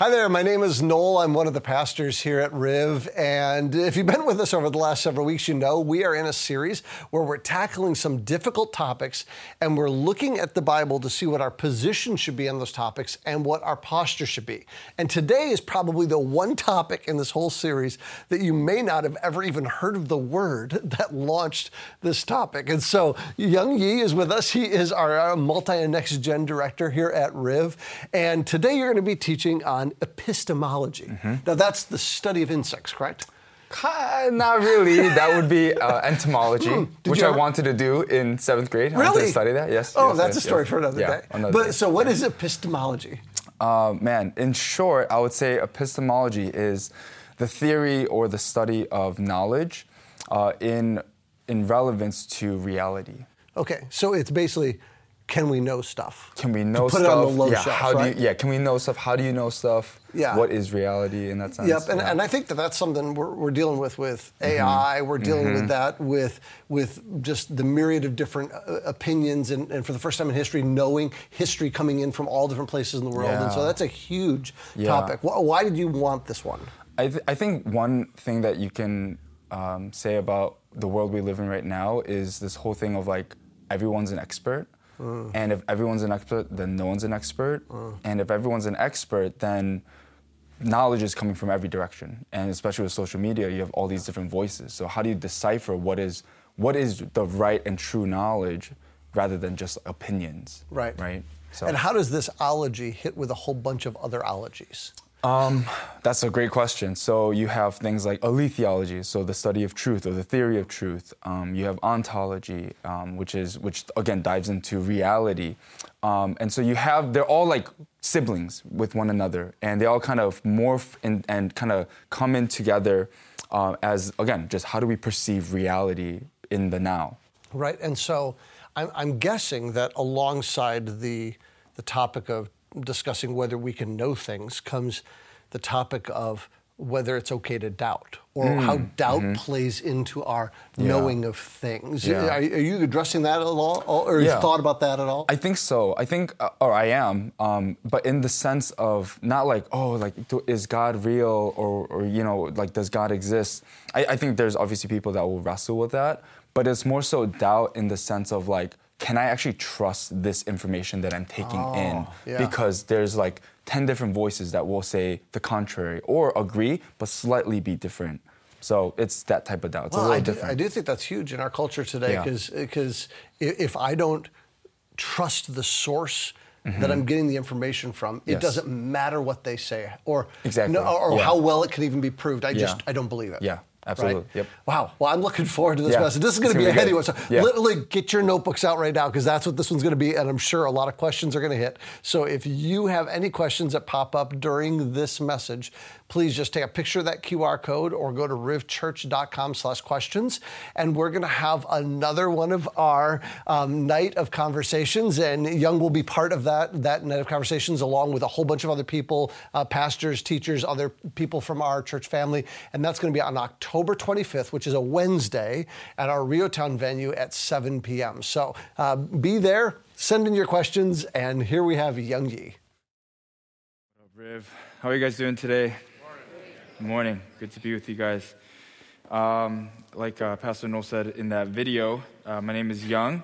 Hi there, my name is Noel. I'm one of the pastors here at Riv. And if you've been with us over the last several weeks, you know we are in a series where we're tackling some difficult topics and we're looking at the Bible to see what our position should be on those topics and what our posture should be. And today is probably the one topic in this whole series that you may not have ever even heard of the word that launched this topic. And so Young Yi is with us. He is our uh, multi and next gen director here at Riv. And today you're going to be teaching on epistemology. Mm-hmm. Now, that's the study of insects, correct? Not really. That would be uh, entomology, hmm. which ever... I wanted to do in seventh grade. Really? I wanted to study that. Yes. Oh, yes, that's yes, a story yes. for another yeah, day. Another but day. so, what is epistemology? Uh, man, in short, I would say epistemology is the theory or the study of knowledge uh, in in relevance to reality. Okay, so it's basically can we know stuff? Can we know put stuff? It on the low yeah, shelf, how right? do you, yeah, can we know stuff? How do you know stuff? Yeah. What is reality in that sense? Yep, and, yeah. and I think that that's something we're, we're dealing with with AI. Mm-hmm. We're dealing mm-hmm. with that with with just the myriad of different uh, opinions, and, and, for the first time in history, knowing history coming in from all different places in the world. Yeah. And so that's a huge topic. Why, why did you want this one? I, th- I think one thing that you can um, say about the world we live in right now is this whole thing of like everyone's an expert. Uh. And if everyone's an expert, then no one's an expert. Uh. And if everyone's an expert, then knowledge is coming from every direction. And especially with social media, you have all these different voices. So how do you decipher what is what is the right and true knowledge rather than just opinions? Right. Right. So. And how does this ology hit with a whole bunch of other ologies? Um, that's a great question. So you have things like aletheology, so the study of truth or the theory of truth. Um, you have ontology, um, which is which again dives into reality, um, and so you have they're all like siblings with one another, and they all kind of morph and, and kind of come in together uh, as again just how do we perceive reality in the now. Right, and so I'm, I'm guessing that alongside the the topic of discussing whether we can know things comes the topic of whether it's okay to doubt or Mm, how doubt mm-hmm. plays into our knowing of things. Yeah. Are, are you addressing that at all, or Yeah. you thought about that at all? I think so. I think, uh, or I am, um, but in the sense of not like, oh, like, is God real, or, or you know, like, does God exist? I, I think there's obviously people that will wrestle with that, but it's more so doubt in the sense of like, can I actually trust this information that I'm taking in? Oh, yeah. Because there's like 10 different voices that will say the contrary or agree, but slightly be different. So it's that type of doubt. It's a Well, little I do, different. I do think that's huge in our culture today Yeah. because if I don't trust the source that I'm getting the information from, it Mm-hmm. Yes. doesn't matter what they say or Exactly. no- or Yeah. how well it can even be proved. I just Yeah. I don't believe it. Yeah, absolutely. Right? Yep. Wow. Well, I'm looking forward to this Yeah. message. This is going to be a heady one. So Yeah. literally get your notebooks out right now because that's what this one's going to be, and I'm sure a lot of questions are going to hit. So if you have any questions that pop up during this message, please just take a picture of that QR code or go to rivchurch.com slash questions. And we're going to have another one of our um, night of conversations. And Young will be part of that, that night of conversations along with a whole bunch of other people, uh, pastors, teachers, other people from our church family. And that's going to be on October 25th, which is a Wednesday at our REO Town venue at 7 p.m. So uh, be there, send in your questions, and here we have Young Yi. Riv, how are you guys doing today? Good morning. Good to be with you guys. Um, like uh, Pastor Noel said in that video, uh, my name is Young,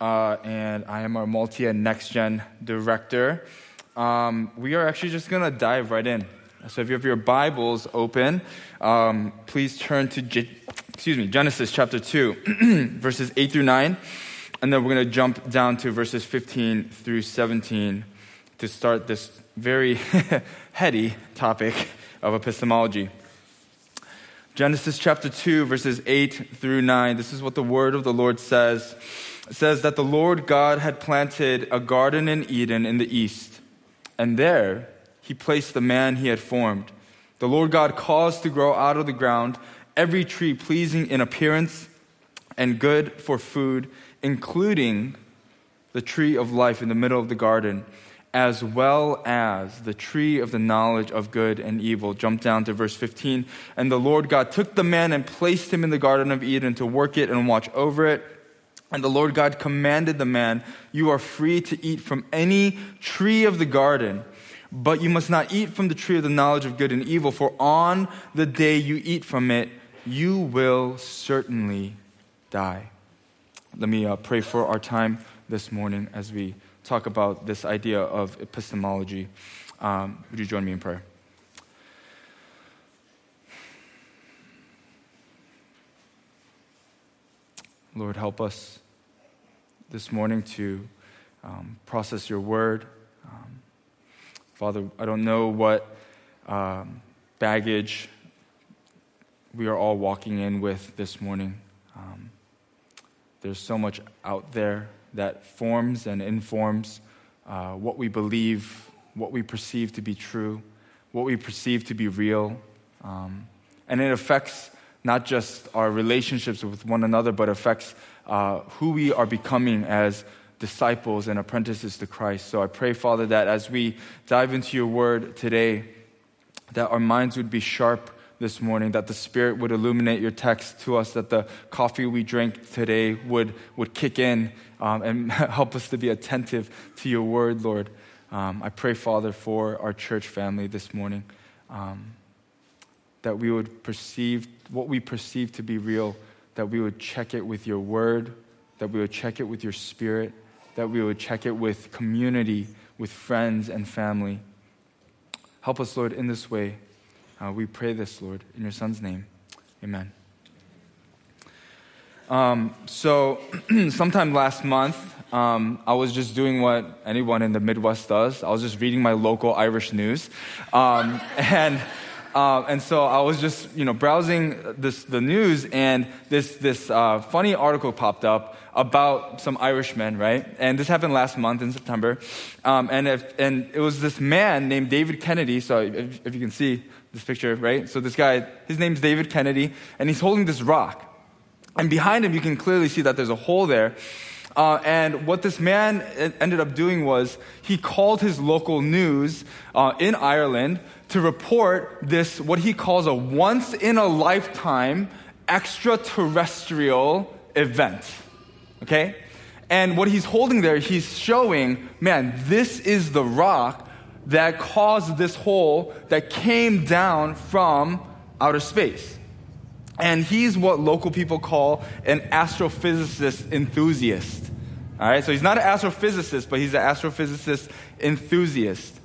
uh, and I am our multi and next gen director. Um, we are actually just gonna dive right in. So if you have your Bibles open, um, please turn to Ge- excuse me Genesis chapter two, verses eight through nine, and then we're gonna jump down to verses fifteen through seventeen to start this very heady topic of epistemology. Genesis chapter 2, verses 8 through 9. This is what the word of the Lord says. It says that the Lord God had planted a garden in Eden in the east, and there he placed the man he had formed. The Lord God caused to grow out of the ground every tree pleasing in appearance and good for food, including the tree of life in the middle of the garden, as well as the tree of the knowledge of good and evil. Jump down to verse 15. And the Lord God took the man and placed him in the Garden of Eden to work it and watch over it. And the Lord God commanded the man, You are free to eat from any tree of the garden, But you must not eat from the tree of the knowledge of good and evil, for on the day you eat from it, you will certainly die. Let me uh, pray for our time this morning as we talk about this idea of epistemology. Um, would you join me in prayer? Lord, help us this morning to um, process your word. Father, I don't know what um, baggage we are all walking in with this morning. Um, there's so much out there that forms and informs uh, what we believe, what we perceive to be true, what we perceive to be real. Um, and it affects not just our relationships with one another, but affects uh, who we are becoming as disciples and apprentices to Christ. So I pray, Father, that as we dive into your word today, that our minds would be sharp this morning, that the Spirit would illuminate your text to us, that the coffee we drink today would, would kick in um, and help us to be attentive to your word, Lord. Um, I pray, Father, for our church family this morning, um, that we would perceive what we perceive to be real, that we would check it with your word, that we would check it with your spirit, that we would check it with community, with friends and family. Help us, Lord, in this way. Uh, we pray this, Lord, in your Son's name. Amen. Um, so, sometime last month, um, I was just doing what anyone in the Midwest does. I was just reading my local Irish news. Um, and uh, and so I was just, you know, browsing this, the news, and this, this uh, funny article popped up about some Irishmen, right? And this happened last month in September. Um, and, if, and it was this man named David Kennedy. So if, if you can see this picture, right? So this guy, his name's David Kennedy, and he's holding this rock. And behind him, you can clearly see that there's a hole there. Uh, and what this man ended up doing was he called his local news uh, in Ireland to report this, what he calls a once in a lifetime extraterrestrial event. Okay? And what he's holding there, he's showing, man, this is the rock that caused this hole that came down from outer space. And he's what local people call an astrophysicist enthusiast. All right, so he's not an astrophysicist, but he's an astrophysicist enthusiast.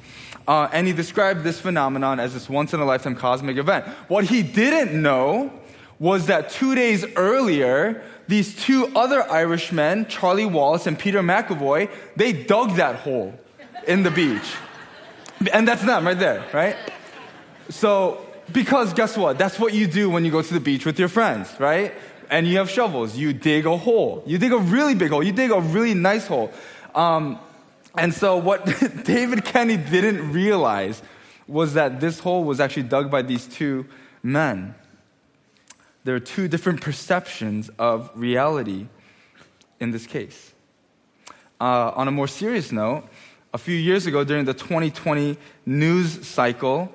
Uh, and he described this phenomenon as this once in a lifetime cosmic event. What he didn't know was that two days earlier, these two other Irishmen, Charlie Wallace and Peter McAvoy, they dug that hole in the beach. And that's them right there, right? So, because guess what? That's what you do when you go to the beach with your friends, right? And you have shovels. You dig a hole. You dig a really big hole. You dig a really nice hole. Um, and so, what David Kenny didn't realize was that this hole was actually dug by these two men. There are two different perceptions of reality in this case. Uh, on a more serious note, a few years ago during the 2020 news cycle,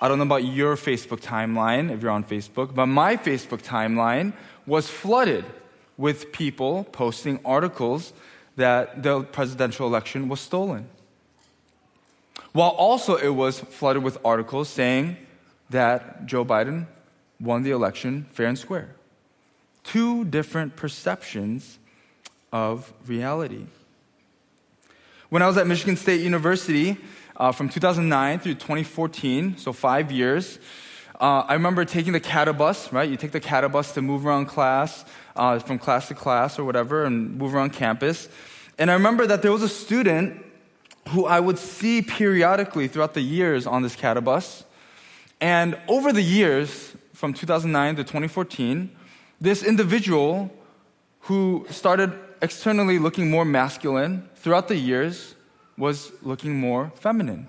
I don't know about your Facebook timeline if you're on Facebook, but my Facebook timeline was flooded with people posting articles that the presidential election was stolen. While also it was flooded with articles saying that Joe Biden won the election fair and square. Two different perceptions of reality. When I was at Michigan State University uh, from 2009 through 2014, so five years, uh, I remember taking the CATA bus, right? You take the CATA bus to move around class, uh, from class to class or whatever, and move around campus. And I remember that there was a student who I would see periodically throughout the years on this CATA bus. And over the years, from 2009 to 2014, this individual who started externally looking more masculine throughout the years was looking more feminine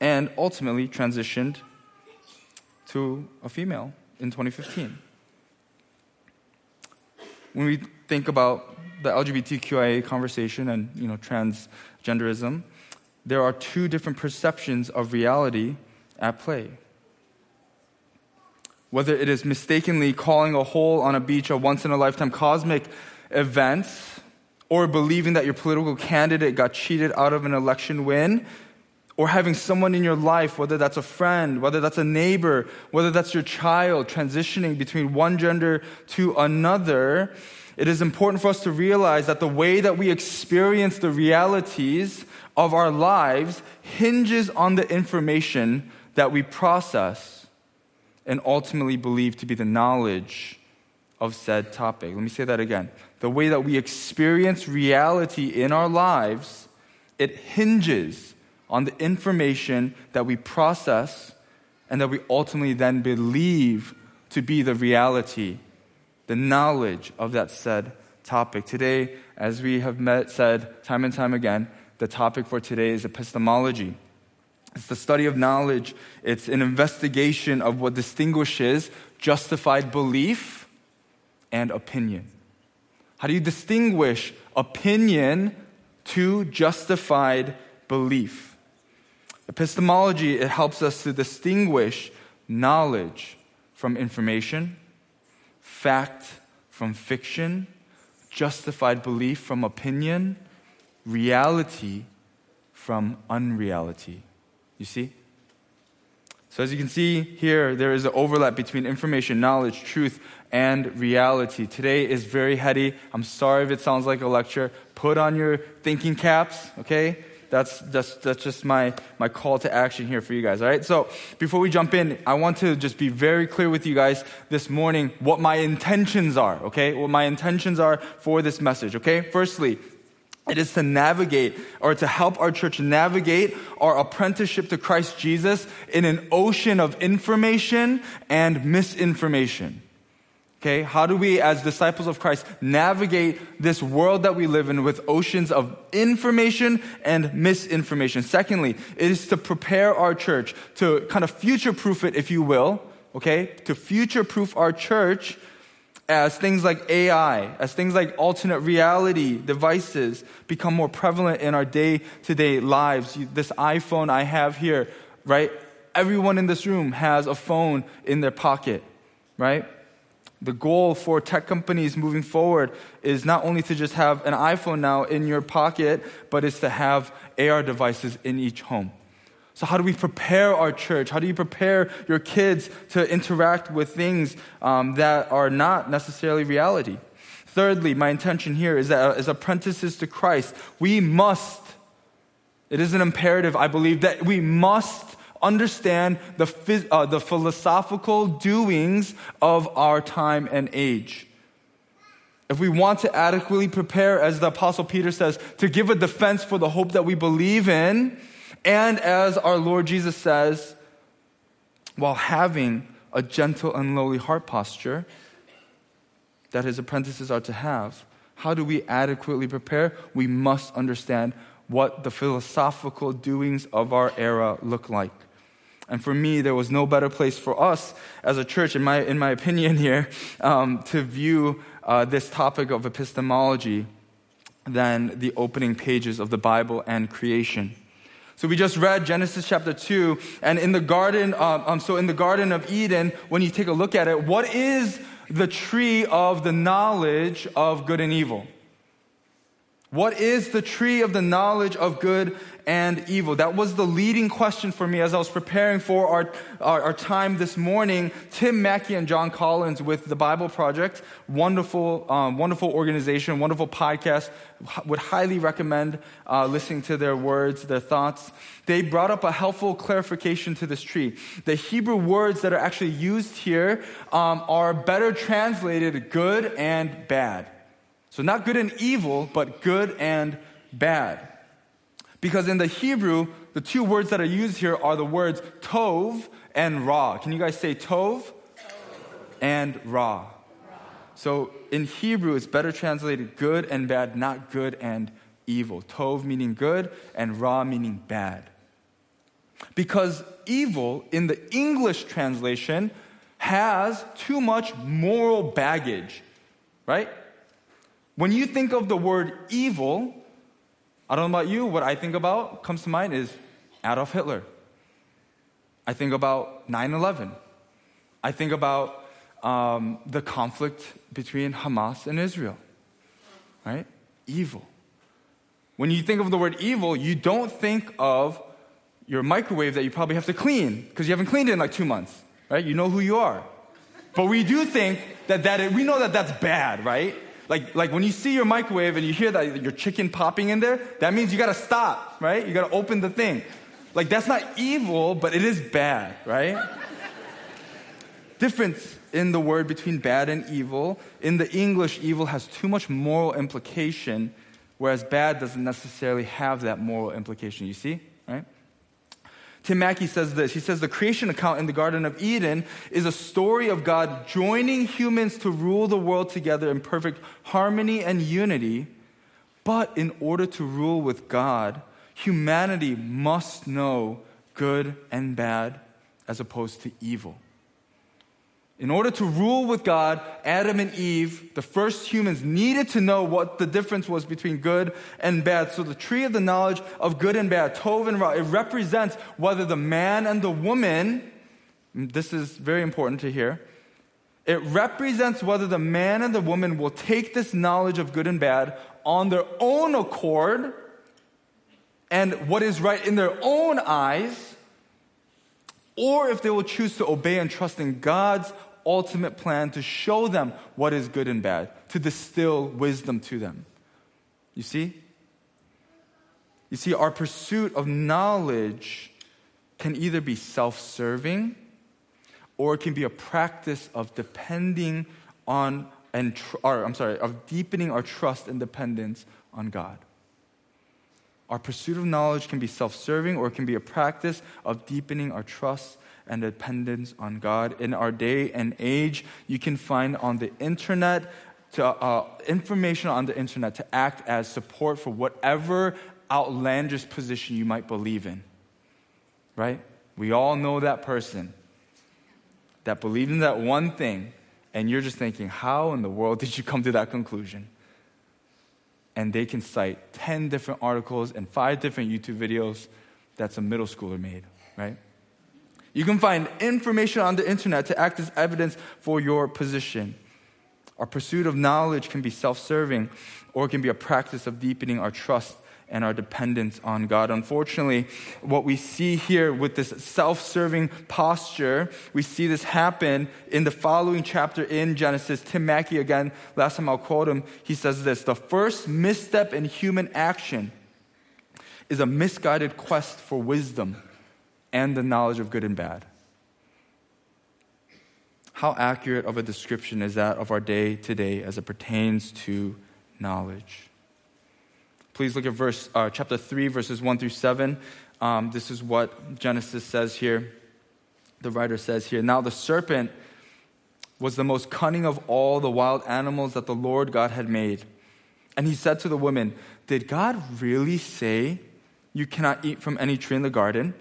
and ultimately transitioned to a female in 2015. When we think about the LGBTQIA conversation and you know transgenderism, there are two different perceptions of reality at play. Whether it is mistakenly calling a hole on a beach a once in a lifetime cosmic event, or believing that your political candidate got cheated out of an election win, or having someone in your life, whether that's a friend, whether that's a neighbor, whether that's your child, transitioning between one gender to another, it is important for us to realize that the way that we experience the realities of our lives hinges on the information that we process and ultimately believe to be the knowledge of said topic. Let me say that again. The way that we experience reality in our lives, it hinges on the information that we process and that we ultimately then believe to be the reality, the knowledge of that said topic. Today, as we have met, said time and time again, the topic for today is epistemology. It's the study of knowledge. It's an investigation of what distinguishes justified belief and opinion. How do you distinguish opinion to justified belief? Epistemology, it helps us to distinguish knowledge from information, fact from fiction, justified belief from opinion, reality from unreality. You see? So, as you can see here, there is an overlap between information, knowledge, truth, and reality. Today is very heady. I'm sorry if it sounds like a lecture. Put on your thinking caps, okay? That's, that's, that's just my, my call to action here for you guys, all right? So, before we jump in, I want to just be very clear with you guys this morning what my intentions are, okay? What my intentions are for this message, okay? Firstly, it is to navigate or to help our church navigate our apprenticeship to Christ Jesus in an ocean of information and misinformation. Okay, how do we, as disciples of Christ, navigate this world that we live in with oceans of information and misinformation? Secondly, it is to prepare our church to kind of future proof it, if you will, okay, to future proof our church as things like AI, as things like alternate reality devices become more prevalent in our day to day lives. This iPhone I have here, right? Everyone in this room has a phone in their pocket, right? The goal for tech companies moving forward is not only to just have an iPhone now in your pocket, but it's to have AR devices in each home. So, how do we prepare our church? How do you prepare your kids to interact with things um, that are not necessarily reality? Thirdly, my intention here is that as apprentices to Christ, we must, it is an imperative, I believe, that we must understand the, uh, the philosophical doings of our time and age. If we want to adequately prepare, as the Apostle Peter says, to give a defense for the hope that we believe in, and as our Lord Jesus says, while having a gentle and lowly heart posture that his apprentices are to have, how do we adequately prepare? We must understand what the philosophical doings of our era look like. And for me, there was no better place for us as a church, in my, in my opinion, here, um, to view uh, this topic of epistemology than the opening pages of the Bible and creation. So we just read Genesis chapter 2, and in the garden, um, um, so in the Garden of Eden, when you take a look at it, what is the tree of the knowledge of good and evil? What is the tree of the knowledge of good and evil? That was the leading question for me as I was preparing for our, our, our, time this morning. Tim Mackie and Jon Collins with the Bible Project, wonderful, um, wonderful organization, wonderful podcast. Would highly recommend uh, listening to their words, their thoughts. They brought up a helpful clarification to this tree. The Hebrew words that are actually used here um, are better translated good and bad. So, not good and evil, but good and bad. Because in the Hebrew, the two words that are used here are the words tov and ra. Can you guys say tov, and ra? ra? So in Hebrew, it's better translated good and bad, not good and evil. Tov meaning good and ra meaning bad. Because evil in the English translation has too much moral baggage, right? When you think of the word evil, I don't know about you, what I think about comes to mind is Adolf Hitler. I think about 9 11. I think about um, the conflict between Hamas and Israel, right? Evil. When you think of the word evil, you don't think of your microwave that you probably have to clean because you haven't cleaned it in like two months, right? You know who you are. But we do think that, that we know that that's bad, right? Like, like when you see your microwave and you hear that your chicken popping in there, that means you gotta stop, right? You gotta open the thing. Like that's not evil, but it is bad, right? Difference in the word between bad and evil. In the English, evil has too much moral implication, whereas bad doesn't necessarily have that moral implication. You see? Tim Mackie says this. He says the creation account in the Garden of Eden is a story of God joining humans to rule the world together in perfect harmony and unity. But in order to rule with God, humanity must know good and bad as opposed to evil. In order to rule with God, Adam and Eve, the first humans, needed to know what the difference was between good and bad. So the tree of the knowledge of good and bad, Tov and Ra, it represents whether the man and the woman, this is very important to hear, it represents whether the man and the woman will take this knowledge of good and bad on their own accord and what is right in their own eyes, or if they will choose to obey and trust in God's ultimate plan to show them what is good and bad, to distill wisdom to them. You see? You see, our pursuit of knowledge can either be self serving or it can be a practice of depending on and tr- or, I'm sorry, of deepening our trust and dependence on God. Our pursuit of knowledge can be self serving or it can be a practice of deepening our trust and dependence on God. In our day and age, you can find on the internet to, uh, information on the internet to act as support for whatever outlandish position you might believe in. Right? We all know that person that believed in that one thing, and you're just thinking, how in the world did you come to that conclusion? And they can cite 10 different articles and five different YouTube videos that's a middle schooler made, right? You can find information on the internet to act as evidence for your position. Our pursuit of knowledge can be self serving, or it can be a practice of deepening our trust and our dependence on God. Unfortunately, what we see here with this self serving posture, we see this happen in the following chapter in Genesis. Tim Mackie, again, last time I'll quote him, he says this The first misstep in human action is a misguided quest for wisdom and the knowledge of good and bad. How accurate of a description is that of our day today as it pertains to knowledge? Please look at verse, uh, chapter 3, verses 1 through 7. Um, this is what Genesis says here. The writer says here Now the serpent was the most cunning of all the wild animals that the Lord God had made. And he said to the woman, Did God really say you cannot eat from any tree in the garden?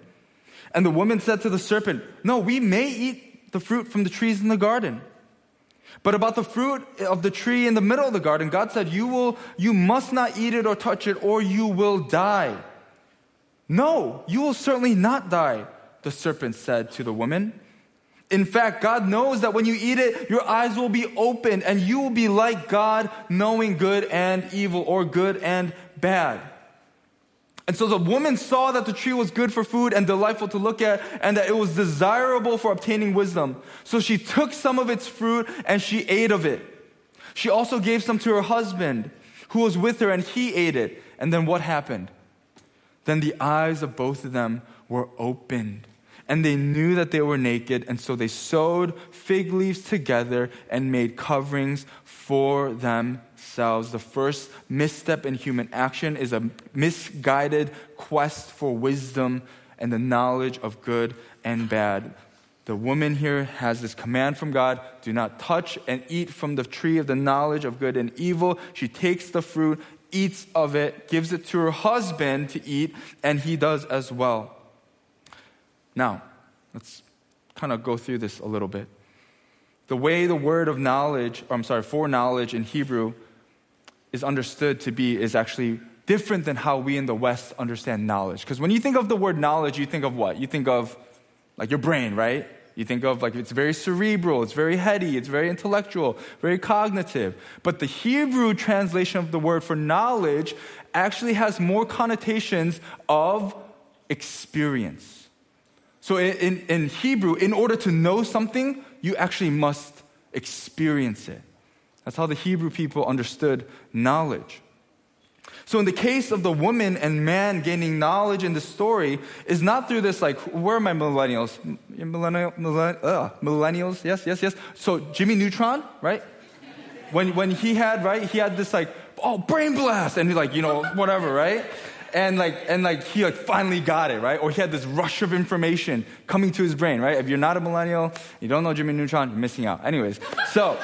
And the woman said to the serpent, No, we may eat the fruit from the trees in the garden. But about the fruit of the tree in the middle of the garden, God said, You will, you must not eat it or touch it, or you will die. No, you will certainly not die, the serpent said to the woman. In fact, God knows that when you eat it, your eyes will be opened and you will be like God, knowing good and evil, or good and bad. And so the woman saw that the tree was good for food and delightful to look at, and that it was desirable for obtaining wisdom. So she took some of its fruit and she ate of it. She also gave some to her husband, who was with her, and he ate it. And then what happened? Then the eyes of both of them were opened, and they knew that they were naked, and so they sewed fig leaves together and made coverings for them The first misstep in human action is a misguided quest for wisdom and the knowledge of good and bad. The woman here has this command from God do not touch and eat from the tree of the knowledge of good and evil. She takes the fruit, eats of it, gives it to her husband to eat, and he does as well. Now, let's kind of go through this a little bit. The way the word of knowledge, or I'm sorry, for knowledge in Hebrew is understood to be is actually different than how we in the West understand knowledge. Because when you think of the word knowledge, you think of what? You think of like your brain, right? You think of like it's very cerebral, it's very heady, it's very intellectual, very cognitive. But the Hebrew translation of the word for knowledge actually has more connotations of experience. So in, in, Hebrew, in order to know something, you actually must experience it. That's how the Hebrew people understood knowledge. So, in the case of the woman and man gaining knowledge in the story, is not through this, like, where are my millennials? Millennial, millennial, uh, millennials, yes, yes, yes. So, Jimmy Neutron, right? When, when he had, right, he had this, like, oh, brain blast, and he's like, you know, whatever, right? And like, and like, he like finally got it, right? Or he had this rush of information coming to his brain, right? If you're not a millennial, you don't know Jimmy Neutron, you're missing out. Anyways, so,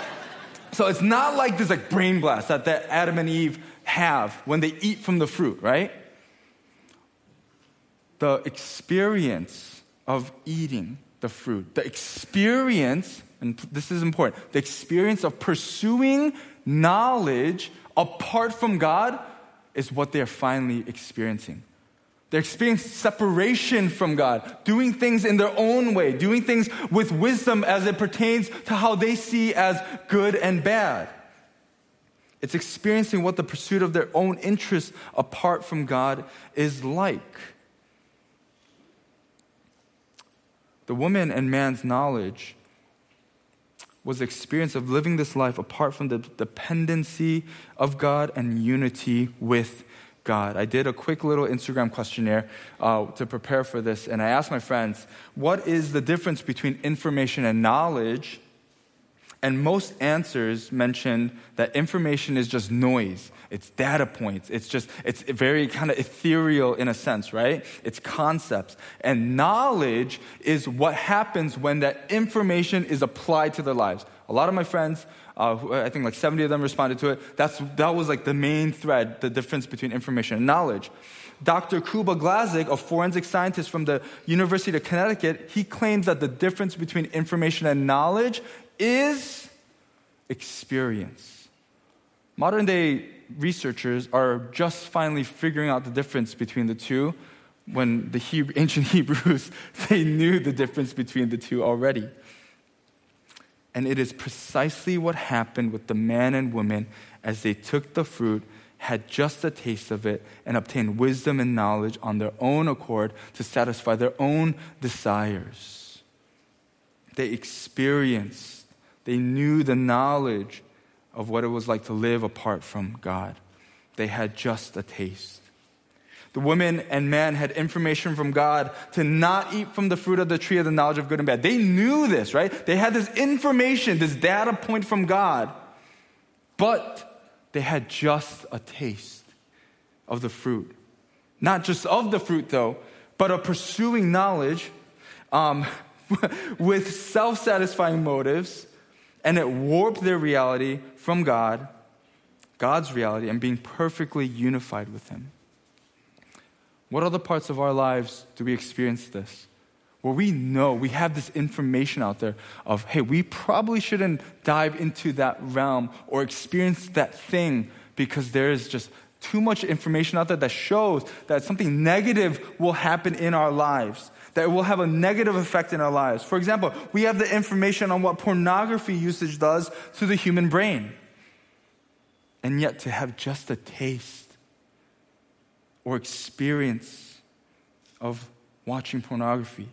so it's not like this like brain blast that, that Adam and Eve have when they eat from the fruit, right? The experience of eating the fruit, the experience, and this is important, the experience of pursuing knowledge apart from God is what they're finally experiencing. They're experiencing separation from God, doing things in their own way, doing things with wisdom as it pertains to how they see as good and bad. It's experiencing what the pursuit of their own interests apart from God is like. The woman and man's knowledge was the experience of living this life apart from the dependency of God and unity with God. I did a quick little Instagram questionnaire uh, to prepare for this, and I asked my friends, what is the difference between information and knowledge? And most answers mentioned that information is just noise. It's data points. It's just, it's very kind of ethereal in a sense, right? It's concepts. And knowledge is what happens when that information is applied to their lives. A lot of my friends, uh, I think like 70 of them responded to it. That's, that was like the main thread, the difference between information and knowledge. Dr. Kuba Glazik, a forensic scientist from the University of Connecticut, he claims that the difference between information and knowledge is experience. Modern day researchers are just finally figuring out the difference between the two when the Hebrew, ancient Hebrews they knew the difference between the two already. And it is precisely what happened with the man and woman as they took the fruit, had just a taste of it, and obtained wisdom and knowledge on their own accord to satisfy their own desires. They experienced they knew the knowledge of what it was like to live apart from God. They had just a taste. The woman and man had information from God to not eat from the fruit of the tree of the knowledge of good and bad. They knew this, right? They had this information, this data point from God, but they had just a taste of the fruit. Not just of the fruit, though, but of pursuing knowledge um, with self satisfying motives and it warped their reality from God, God's reality, and being perfectly unified with Him. What other parts of our lives do we experience this? Where we know, we have this information out there of, hey, we probably shouldn't dive into that realm or experience that thing because there is just too much information out there that shows that something negative will happen in our lives that it will have a negative effect in our lives. For example, we have the information on what pornography usage does to the human brain. And yet, to have just a taste or experience of watching pornography,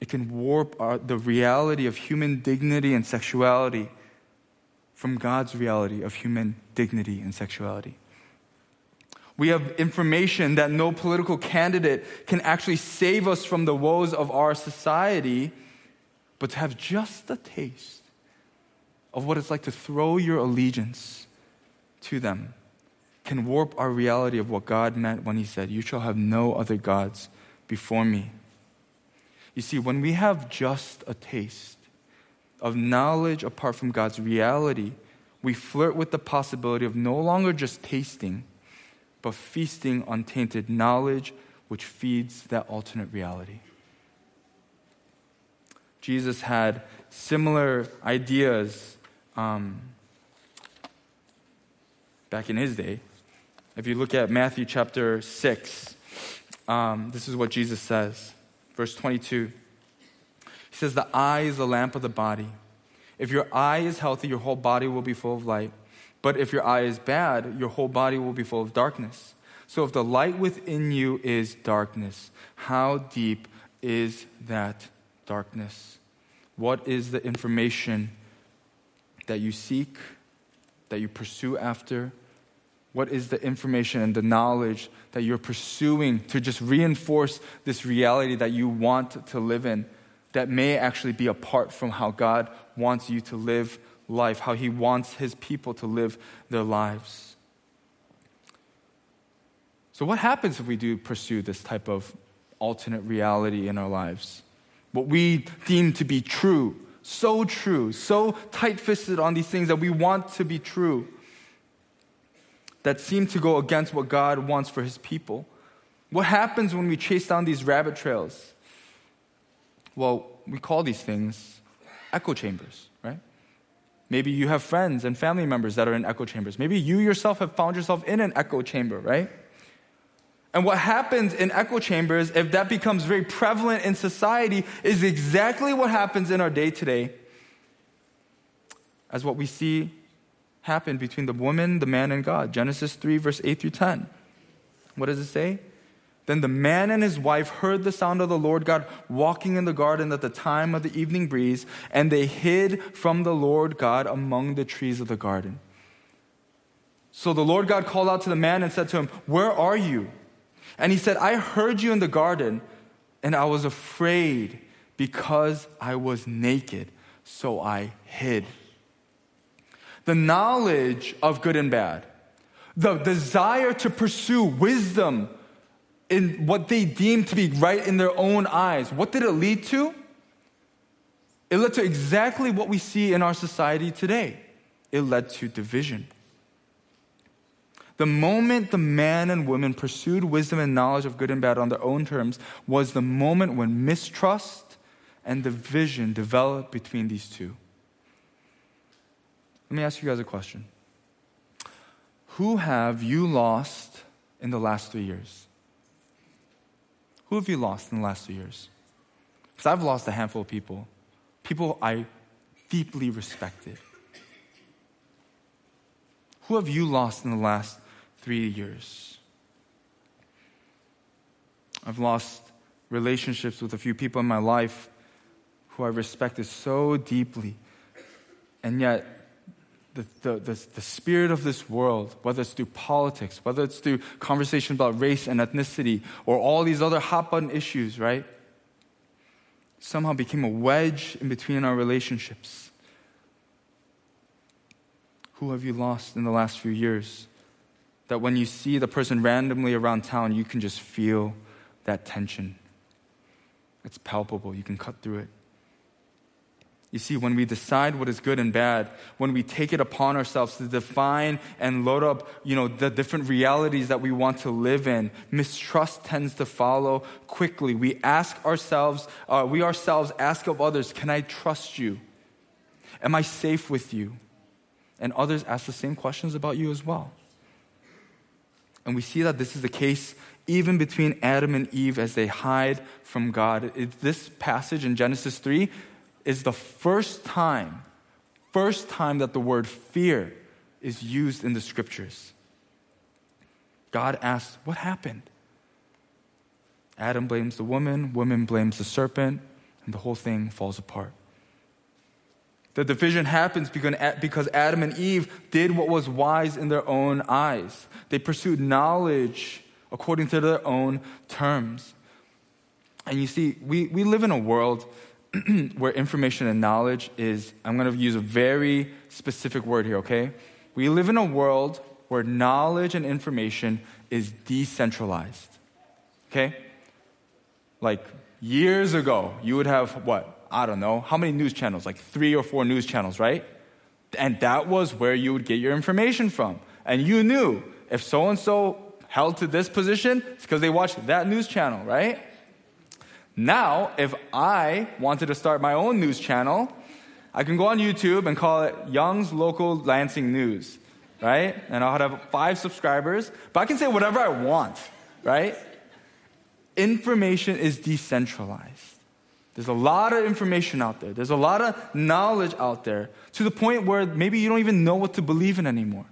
it can warp our, the reality of human dignity and sexuality from God's reality of human dignity and sexuality. We have information that no political candidate can actually save us from the woes of our society, but to have just a taste of what it's like to throw your allegiance to them can warp our reality of what God meant when He said, You shall have no other gods before me. You see, when we have just a taste of knowledge apart from God's reality, we flirt with the possibility of no longer just tasting but feasting on tainted knowledge which feeds that alternate reality. Jesus had similar ideas um, back in his day. If you look at Matthew chapter 6, um, this is what Jesus says. Verse 22. He says, The eye is the lamp of the body. If your eye is healthy, your whole body will be full of light. But if your eye is bad, your whole body will be full of darkness. So if the light within you is darkness, how deep is that darkness? What is the information that you seek, that you pursue after? What is the information and the knowledge that you're pursuing to just reinforce this reality that you want to live in that may actually be apart from how God wants you to live life, how He wants His people to live their lives? So, what happens if we do pursue this type of alternate reality in our lives? What we deem to be true, so true, so tight fisted on these things that we want to be true, that seem to go against what God wants for His people. What happens when we chase down these rabbit trails? Well, we call these things echo chambers, right? Maybe you have friends and family members that are in echo chambers. Maybe you yourself have found yourself in an echo chamber, right? And what happens in echo chambers, if that becomes very prevalent in society, is exactly what happens in our day today as what we see happen between the woman, the man, and God. Genesis 3, verse 8 through 10. What does it say? Then the man and his wife heard the sound of the Lord God walking in the garden at the time of the evening breeze, and they hid from the Lord God among the trees of the garden. So the Lord God called out to the man and said to him, Where are you? And he said, I heard you in the garden, and I was afraid because I was naked, so I hid. The knowledge of good and bad, the desire to pursue wisdom in what they deem to be right in their own eyes, what did it lead to? It led to exactly what we see in our society today. It led to division. The moment the man and woman pursued wisdom and knowledge of good and bad on their own terms was the moment when mistrust and division developed between these two. Let me ask you guys a question. Who have you lost in the last three years? Who have you lost in the last three years? Because I've lost a handful of people, people I deeply respected. Who have you lost in the last three years. I've lost relationships with a few people in my life who I respected so deeply. And yet, the, the, the, the, spirit of this world, whether it's through politics, whether it's through conversation about race and ethnicity, or all these other hot button issues, right? Somehow became a wedge in between our relationships. Who have you lost in the last few years? that when you see the person randomly around town, you can just feel that tension. It's palpable, you can cut through it. You see, when we decide what is good and bad, when we take it upon ourselves to define and load up, you know, the different realities that we want to live in, mistrust tends to follow quickly. We ask ourselves, uh, we ourselves ask of others, can I trust you? Am I safe with you? And others ask the same questions about you as well. And we see that this is the case even between Adam and Eve as they hide from God. This passage in Genesis 3 is the first time, first time that the word fear is used in the scriptures. God asks, What happened? Adam blames the woman, woman blames the serpent, and the whole thing falls apart. The division happens because Adam and Eve did what was wise in their own eyes. They pursued knowledge according to their own terms. And you see, we, we live in a world where information and knowledge is, I'm going to use a very specific word here, okay? We live in a world where knowledge and information is decentralized, okay? Like years ago, you would have what? I don't know, how many news channels? Like three or four news channels, right? And that was where you would get your information from. And you knew if so and so held to this position, it's because they watched that news channel, right? Now, if I wanted to start my own news channel, I can go on YouTube and call it Young's Local Lansing News, right? And I'll have five subscribers, but I can say whatever I want, right? Information is decentralized. There's a lot of information out there. There's a lot of knowledge out there to the point where maybe you don't even know what to believe in anymore.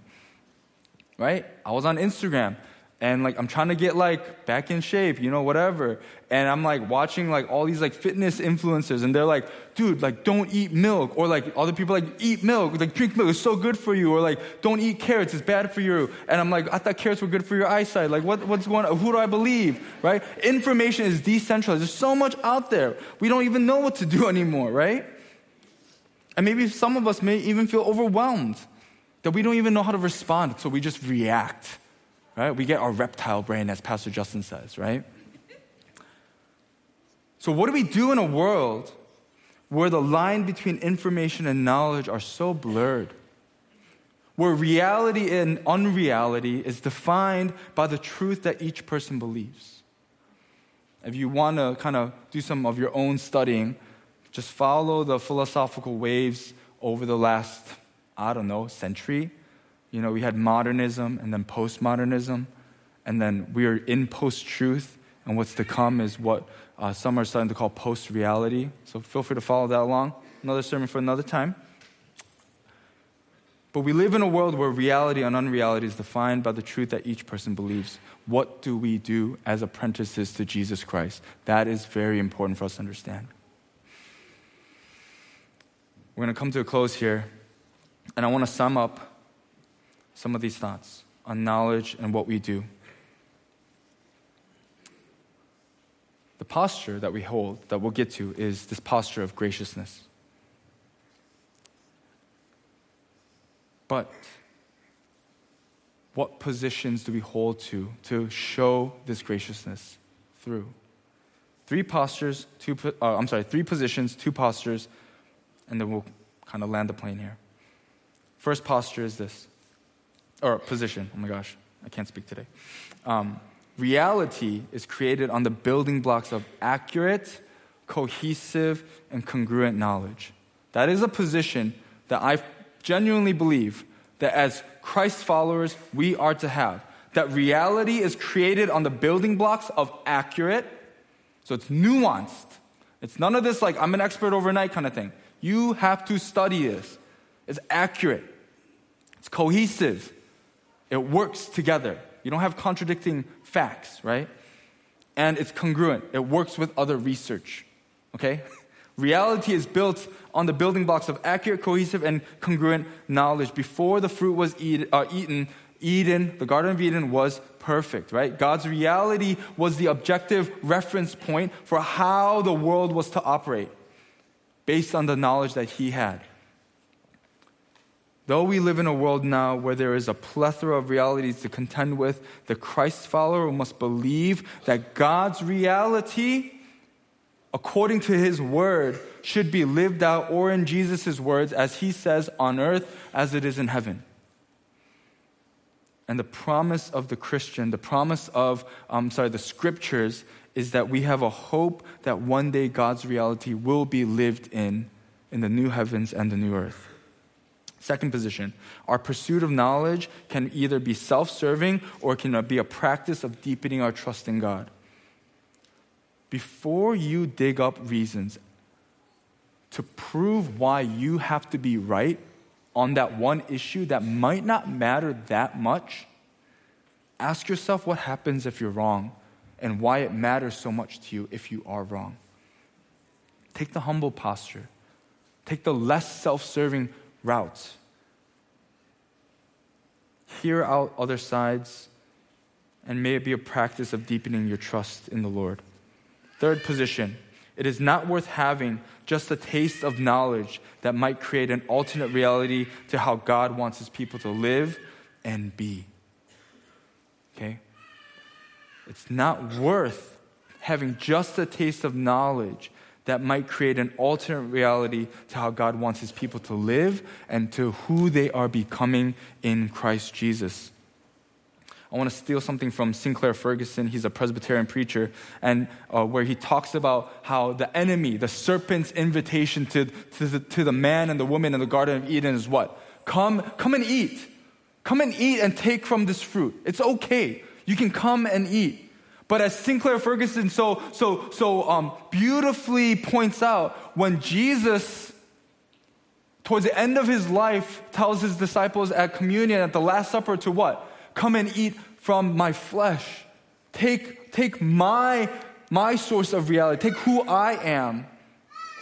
Right? I was on Instagram and like I'm trying to get like back in shape, you know, whatever. And I'm like watching like all these like fitness influencers, and they're like, dude, like don't eat milk, or like other people like eat milk, like drink milk, it's so good for you, or like don't eat carrots, it's bad for you. And I'm like, I thought carrots were good for your eyesight. Like what, what's going on? Who do I believe? Right? Information is decentralized. There's so much out there. We don't even know what to do anymore, right? And maybe some of us may even feel overwhelmed that we don't even know how to respond, so we just react right? We get our reptile brain, as Pastor Justin says, right? So, what do we do in a world where the line between information and knowledge are so blurred? Where reality and unreality is defined by the truth that each person believes. If you want to kind of do some of your own studying, just follow the philosophical waves over the last, I don't know, century you know, we had modernism and then postmodernism, and then we are in post truth, and what's to come is what uh, some are starting to call post reality. So feel free to follow that along. Another sermon for another time. But we live in a world where reality and unreality is defined by the truth that each person believes. What do we do as apprentices to Jesus Christ? That is very important for us to understand. We're going to come to a close here, and I want to sum up some of these thoughts on knowledge and what we do. The posture that we hold, that we'll get to, is this posture of graciousness. But what positions do we hold to to show this graciousness through? Three postures, two, uh, I'm sorry, three positions, two postures, and then we'll kind of land the plane here. First posture is this or position. Oh my gosh, I can't speak today. Um, reality is created on the building blocks of accurate, cohesive, and congruent knowledge. That is a position that I genuinely believe that as Christ followers, we are to have. That reality is created on the building blocks of accurate, so it's nuanced. It's none of this like, I'm an expert overnight kind of thing. You have to study this. It's accurate, it's cohesive, it works together. You don't have contradicting facts, right? And it's congruent. It works with other research. Okay? Reality is built on the building blocks of accurate, cohesive, and congruent knowledge. Before the fruit was eat, uh, eaten, Eden, the Garden of Eden, was perfect, right? God's reality was the objective reference point for how the world was to operate based on the knowledge that He had. Though we live in a world now where there is a plethora of realities to contend with, the Christ follower must believe that God's reality, according to his word, should be lived out, or in Jesus' words, as he says, on earth as it is in heaven. And the promise of the Christian, the promise of, I'm um, sorry, the scriptures, is that we have a hope that one day God's reality will be lived in, in the new heavens and the new earth. Second position, our pursuit of knowledge can either be self serving or it can be a practice of deepening our trust in God. Before you dig up reasons to prove why you have to be right on that one issue that might not matter that much, ask yourself what happens if you're wrong and why it matters so much to you if you are wrong. Take the humble posture, take the less self serving routes. Hear out other sides, and may it be a practice of deepening your trust in the Lord. Third position it is not worth having just a taste of knowledge that might create an alternate reality to how God wants his people to live and be. Okay? It's not worth having just a taste of knowledge that might create an alternate reality to how God wants his people to live and to who they are becoming in Christ Jesus. I want to steal something from Sinclair Ferguson. He's a Presbyterian preacher, and uh, where he talks about how the enemy, the serpent's invitation to, to the, to the man and the woman in the Garden of Eden is what? Come, come and eat. Come and eat and take from this fruit. It's okay. You can come and eat. But as Sinclair Ferguson so, so, so um, beautifully points out, when Jesus, towards the end of his life, tells his disciples at communion, at the Last Supper, to what? Come and eat from my flesh. Take, take my, my source of reality. Take who I am.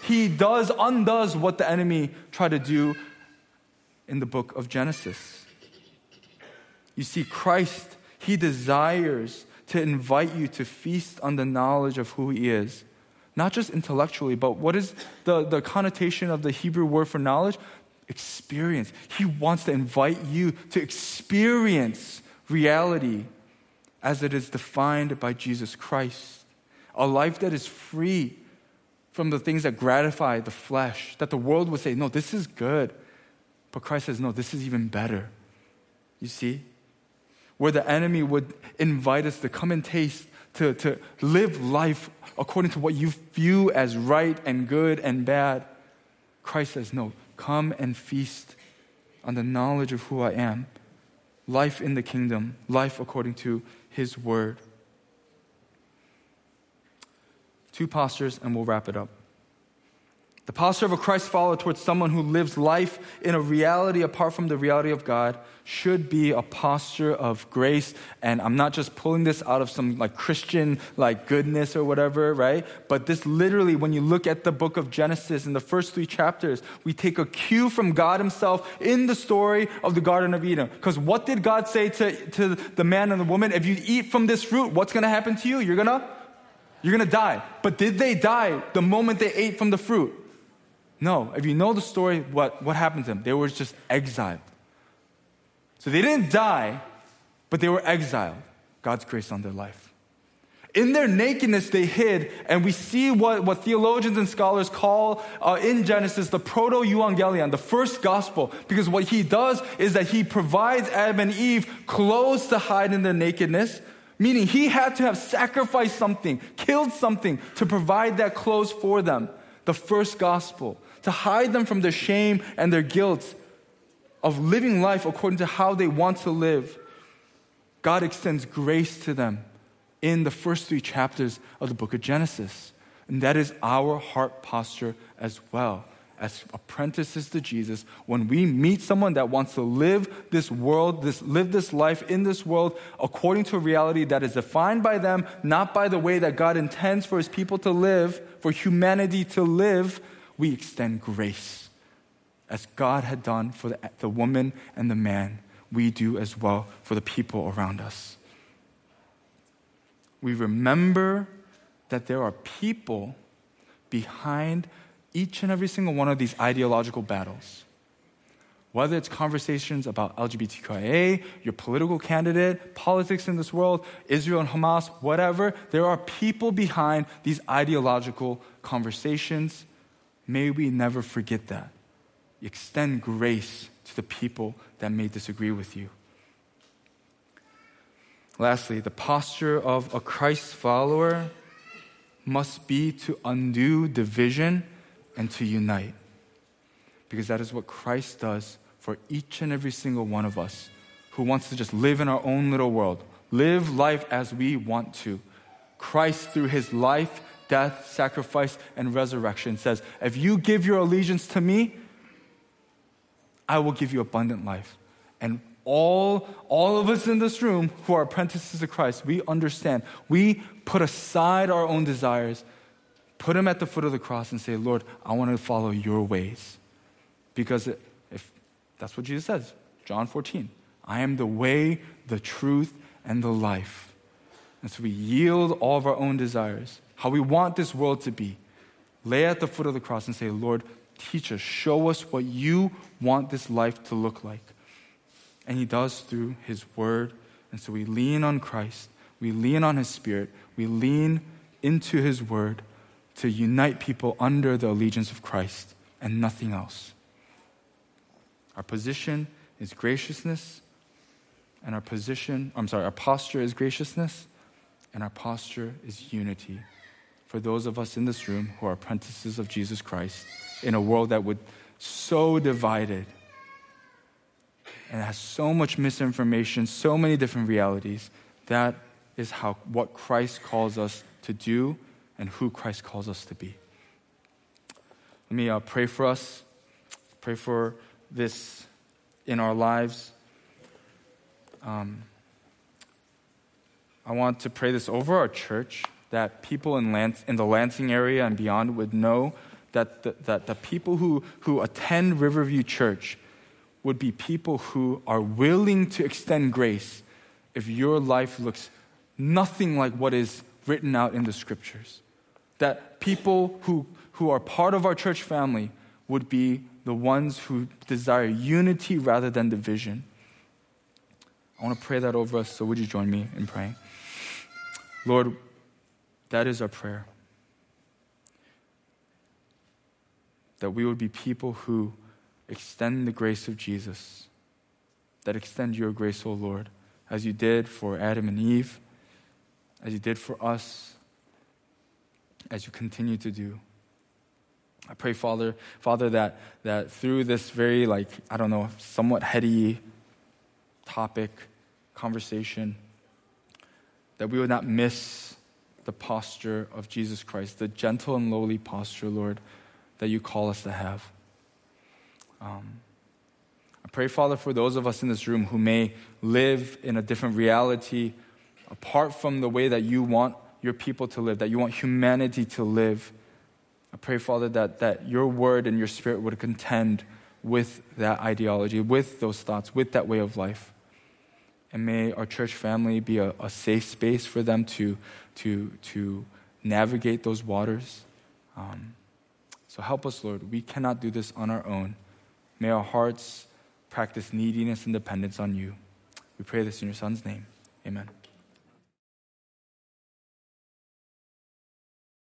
He does, undoes what the enemy tried to do in the book of Genesis. You see, Christ, He desires to invite you to feast on the knowledge of who He is. Not just intellectually, but what is the, the connotation of the Hebrew word for knowledge? Experience. He wants to invite you to experience reality as it is defined by Jesus Christ. A life that is free from the things that gratify the flesh, that the world would say, no, this is good. But Christ says, no, this is even better. You see? Where the enemy would invite us to come and taste, to, to live life according to what you view as right and good and bad. Christ says, no, come and feast on the knowledge of who I am. Life in the kingdom, life according to his word. Two postures, and we'll wrap it up. The posture of a Christ follower towards someone who lives life in a reality apart from the reality of God should be a posture of grace. And I'm not just pulling this out of some like Christian like goodness or whatever, right? But this literally, when you look at the book of Genesis in the first three chapters, we take a cue from God Himself in the story of the Garden of Eden. Because what did God say to, to the man and the woman? If you eat from this fruit, what's gonna happen to you? You're gonna you're gonna die. But did they die the moment they ate from the fruit? No, if you know the story, what, what happened to them? They were just exiled. So they didn't die, but they were exiled. God's grace on their life. In their nakedness, they hid, and we see what, what theologians and scholars call uh, in Genesis the proto evangelion, the first gospel, because what he does is that he provides Adam and Eve clothes to hide in their nakedness, meaning he had to have sacrificed something, killed something to provide that clothes for them. The first gospel to hide them from their shame and their guilt of living life according to how they want to live. God extends grace to them in the first three chapters of the book of Genesis. And that is our heart posture as well. As apprentices to Jesus, when we meet someone that wants to live this world, this, live this life in this world according to a reality that is defined by them, not by the way that God intends for his people to live, for humanity to live, we extend grace. As God had done for the, the woman and the man, we do as well for the people around us. We remember that there are people behind each and every single one of these ideological battles. Whether it's conversations about LGBTQIA, your political candidate, politics in this world, Israel and Hamas, whatever, there are people behind these ideological conversations May we never forget that. Extend grace to the people that may disagree with you. Lastly, the posture of a Christ follower must be to undo division and to unite. Because that is what Christ does for each and every single one of us who wants to just live in our own little world, live life as we want to. Christ, through his life death, sacrifice, and resurrection says, If you give your allegiance to me, I will give you abundant life. And all, all of us in this room who are apprentices of Christ, we understand. We put aside our own desires, put them at the foot of the cross, and say, Lord, I want to follow your ways. Because if that's what Jesus says, John 14, I am the way, the truth, and the life. And so we yield all of our own desires how we want this world to be, lay at the foot of the cross and say, Lord, teach us, show us what you want this life to look like. And He does through His Word. And so we lean on Christ, we lean on His Spirit, we lean into His Word to unite people under the allegiance of Christ and nothing else. Our position is graciousness, and our position, I'm sorry, our posture is graciousness, and our posture is unity for those of us in this room who are apprentices of Jesus Christ in a world that would so divided and has so much misinformation, so many different realities. That is how what Christ calls us to do and who Christ calls us to be. Let me uh, pray for us. Pray for this in our lives. Um, I want to pray this over our church that people in, Lans- in the Lansing area and beyond would know that the, that the people who, who attend Riverview Church would be people who are willing to extend grace if your life looks nothing like what is written out in the scriptures. That people who, who are part of our church family would be the ones who desire unity rather than division. I want to pray that over us, so would you join me in praying? Lord, that is our prayer. That we would be people who extend the grace of Jesus, that extend your grace, O Lord, as you did for Adam and Eve, as you did for us, as you continue to do. I pray, Father, Father, that, that through this very, like, I don't know, somewhat heady topic, conversation, that we would not miss the posture of Jesus Christ, the gentle and lowly posture, Lord, that you call us to have. Um, I pray, Father, for those of us in this room who may live in a different reality apart from the way that you want your people to live, that you want humanity to live. I pray, Father, that, that your word and your spirit would contend with that ideology, with those thoughts, with that way of life. And may our church family be a, a safe space for them to, to, to navigate those waters. Um, so help us, Lord. We cannot do this on our own. May our hearts practice neediness and dependence on you. We pray this in your Son's name. Amen.